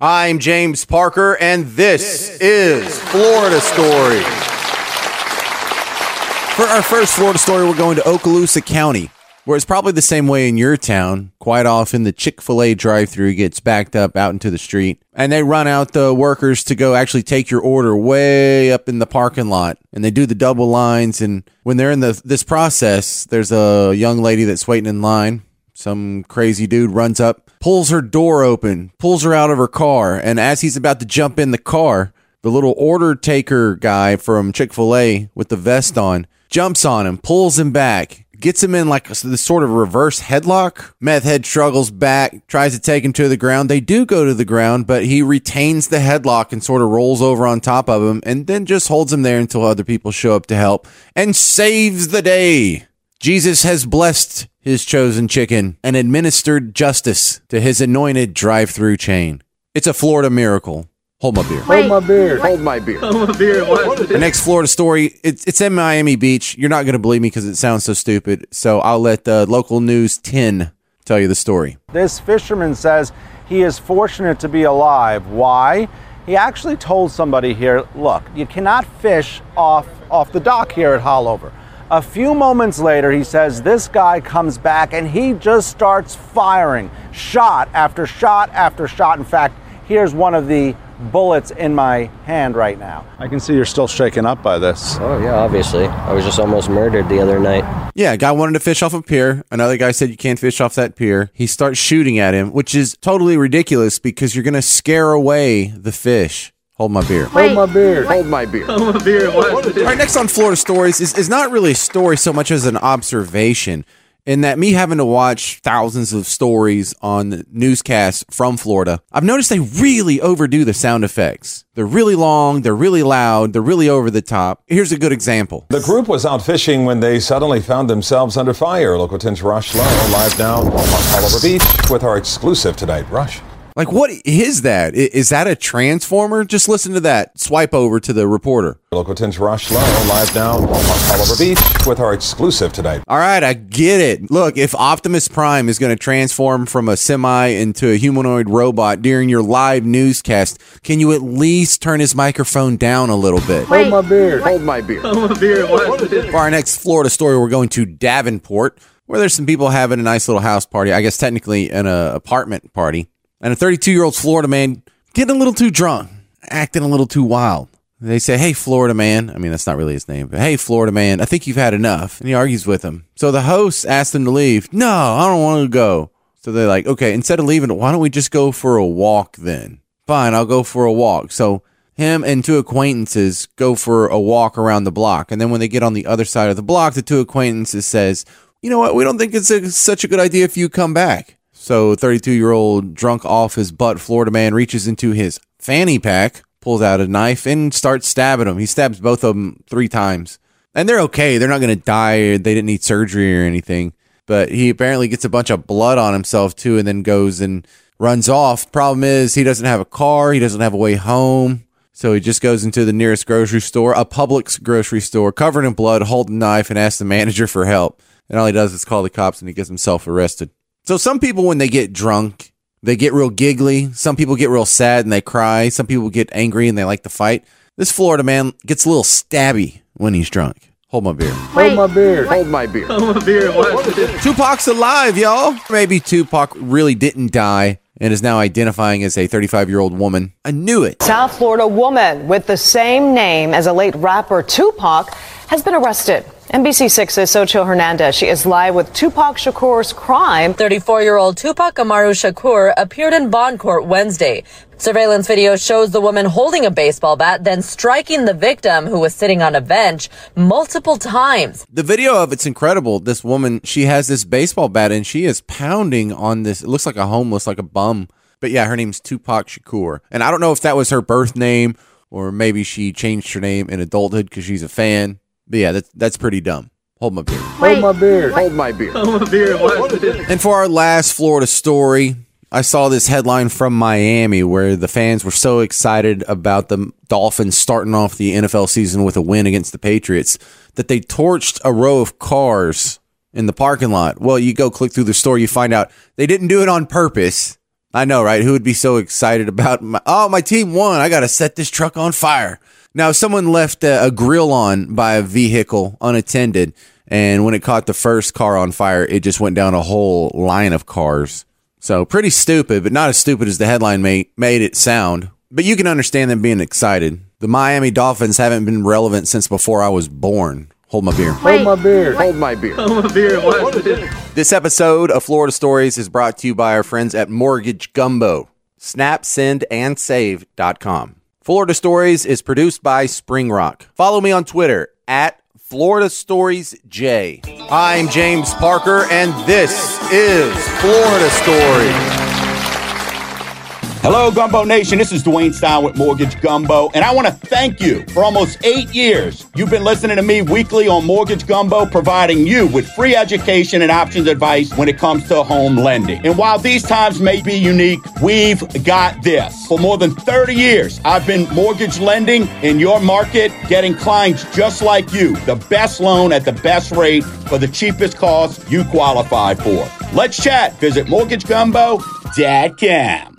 I'm James Parker, and this, is Florida Story. For our first Florida story, we're going to Okaloosa County, where it's probably the same way in your town. Quite often, the Chick fil A drive through gets backed up out into the street, and they run out the workers to go actually take your order way up in the parking lot. And they do the double lines. And when they're in the, this process, there's a young lady that's waiting in line. Some crazy dude runs up, pulls her door open, pulls her out of her car, and as he's about to jump in the car, the little order taker guy from Chick fil A with the vest on jumps on him, pulls him back, gets him in like this sort of reverse headlock. Meth head struggles back, tries to take him to the ground. They do go to the ground, but he retains the headlock and sort of rolls over on top of him and then just holds him there until other people show up to help and saves the day. Jesus has blessed his chosen chicken and administered justice to his anointed drive through chain. It's a Florida miracle. Hold my beer. Hold my beer. Hold my beer. Hold my beer. What? The next Florida story, it's, it's in Miami Beach. You're not going to believe me because it sounds so stupid. So I'll let the local news 10 tell you the story. This fisherman says he is fortunate to be alive. Why? He actually told somebody here, look, you cannot fish off off the dock here at Haulover. A few moments later, he says this guy comes back and he just starts firing shot after shot after shot. In fact, here's one of the bullets in my hand right now. I can see you're still shaken up by this. Oh yeah, obviously. I was just almost murdered the other night. Yeah, a guy wanted to fish off a pier. Another guy said you can't fish off that pier. He starts shooting at him, which is totally ridiculous because you're going to scare away the fish. Hold my beer. Wait, Hold my beer. Hold my beer. Hold my beer. All right, next on Florida Stories is, is not really a story so much as an observation. In that, me having to watch thousands of stories on newscasts from Florida, I've noticed they really overdo the sound effects. They're really long, they're really loud, they're really over the top. Here's a good example. The group was out fishing when they suddenly found themselves under fire. Local 10's Rosh Lowe live now on Haulover Beach with our exclusive tonight. Rosh. Like, what is that a transformer? Just listen to that. Swipe over to the reporter. Local 10's Rosh Lowe live now on Haulover Beach with our exclusive tonight. All right, I get it. Look, if Optimus Prime is going to transform from a semi into a humanoid robot during your live newscast, can you at least turn his microphone down a little bit? Hold my beer. Hold my beer. For our next Florida story, we're going to Davenport, where there's some people having a nice little house party. I guess technically an uh, apartment party. And a 32 year old Florida man getting a little too drunk, acting a little too wild. They say, Hey, Florida man. I mean, that's not really his name, but Hey, Florida man, I think you've had enough. And he argues with him. So the host asks him to leave. No, I don't want to go. So they're like, Okay, instead of leaving, why don't we just go for a walk then? Fine, I'll go for a walk. So him and two acquaintances go for a walk around the block. And then when they get on the other side of the block, the two acquaintances says, you know what? We don't think it's a, such a good idea if you come back. So 32 year old drunk off his butt Florida man reaches into his fanny pack, pulls out a knife and starts stabbing them. He stabs both of them three times and they're okay. They're not going to die. They didn't need surgery or anything, but he apparently gets a bunch of blood on himself too, and then goes and runs off. Problem is he doesn't have a car. He doesn't have a way home. So he just goes into the nearest grocery store, a Publix grocery store, covered in blood, holding a knife, and asks the manager for help. And all he does is call the cops and he gets himself arrested. So some people, when they get drunk, they get real giggly. Some people get real sad and they cry. Some people get angry and they like to fight. This Florida man gets a little stabby when he's drunk. Hold my beer. Hold my beer. Hold my beer. Hold my beer. Tupac's alive, y'all. Maybe Tupac really didn't die and is now identifying as a 35 year old woman. I knew it. South Florida woman with the same name as a late rapper Tupac has been arrested. NBC6's Socho Hernandez. She is live with Tupac Shakur's crime. 34 year old Tupac Amaru Shakur appeared in bond court Wednesday. Surveillance video shows the woman holding a baseball bat, then striking the victim who was sitting on a bench multiple times. The video of it's incredible. This woman, she has this baseball bat and she is pounding on this. It looks like a homeless, like a bum. But yeah, her name's Tupac Shakur. And I don't know if that was her birth name or maybe she changed her name in adulthood because she's a fan. But yeah, that's, that's pretty dumb. Hold my beer. Hold my beer. Hold my beer. And for our last Florida story, I saw this headline from Miami where the fans were so excited about the Dolphins starting off the NFL season with a win against the Patriots that they torched a row of cars in the parking lot. Well, you go click through the story, you find out they didn't do it on purpose. I know, right? Who would be so excited about my, oh, my team won. I got to set this truck on fire. Now, someone left a, a grill on by a vehicle unattended, and when it caught the first car on fire, it just went down a whole line of cars. So pretty stupid, but not as stupid as the headline made, made it sound. But you can understand them being excited. The Miami Dolphins haven't been relevant since before I was born. Hold my beer. Hold my beer. Hold my beer. Hold my beer. What is this? This episode of Florida Stories is brought to you by our friends at Mortgage Gumbo. Snap, send, and save.com. Florida Stories is produced by Spring Rock. Follow me on Twitter at Florida Stories J. I'm James Parker, and this is Florida Stories. Hello, Gumbo Nation. This is Dwayne Stein with Mortgage Gumbo, and I want to thank you for almost eight years. You've been listening to me weekly on Mortgage Gumbo, providing you with free education and options advice when it comes to home lending. And while these times may be unique, we've got this. For more than 30 years, I've been mortgage lending in your market, getting clients just like you the best loan at the best rate for the cheapest cost you qualify for. Let's chat. Visit mortgagegumbo.com.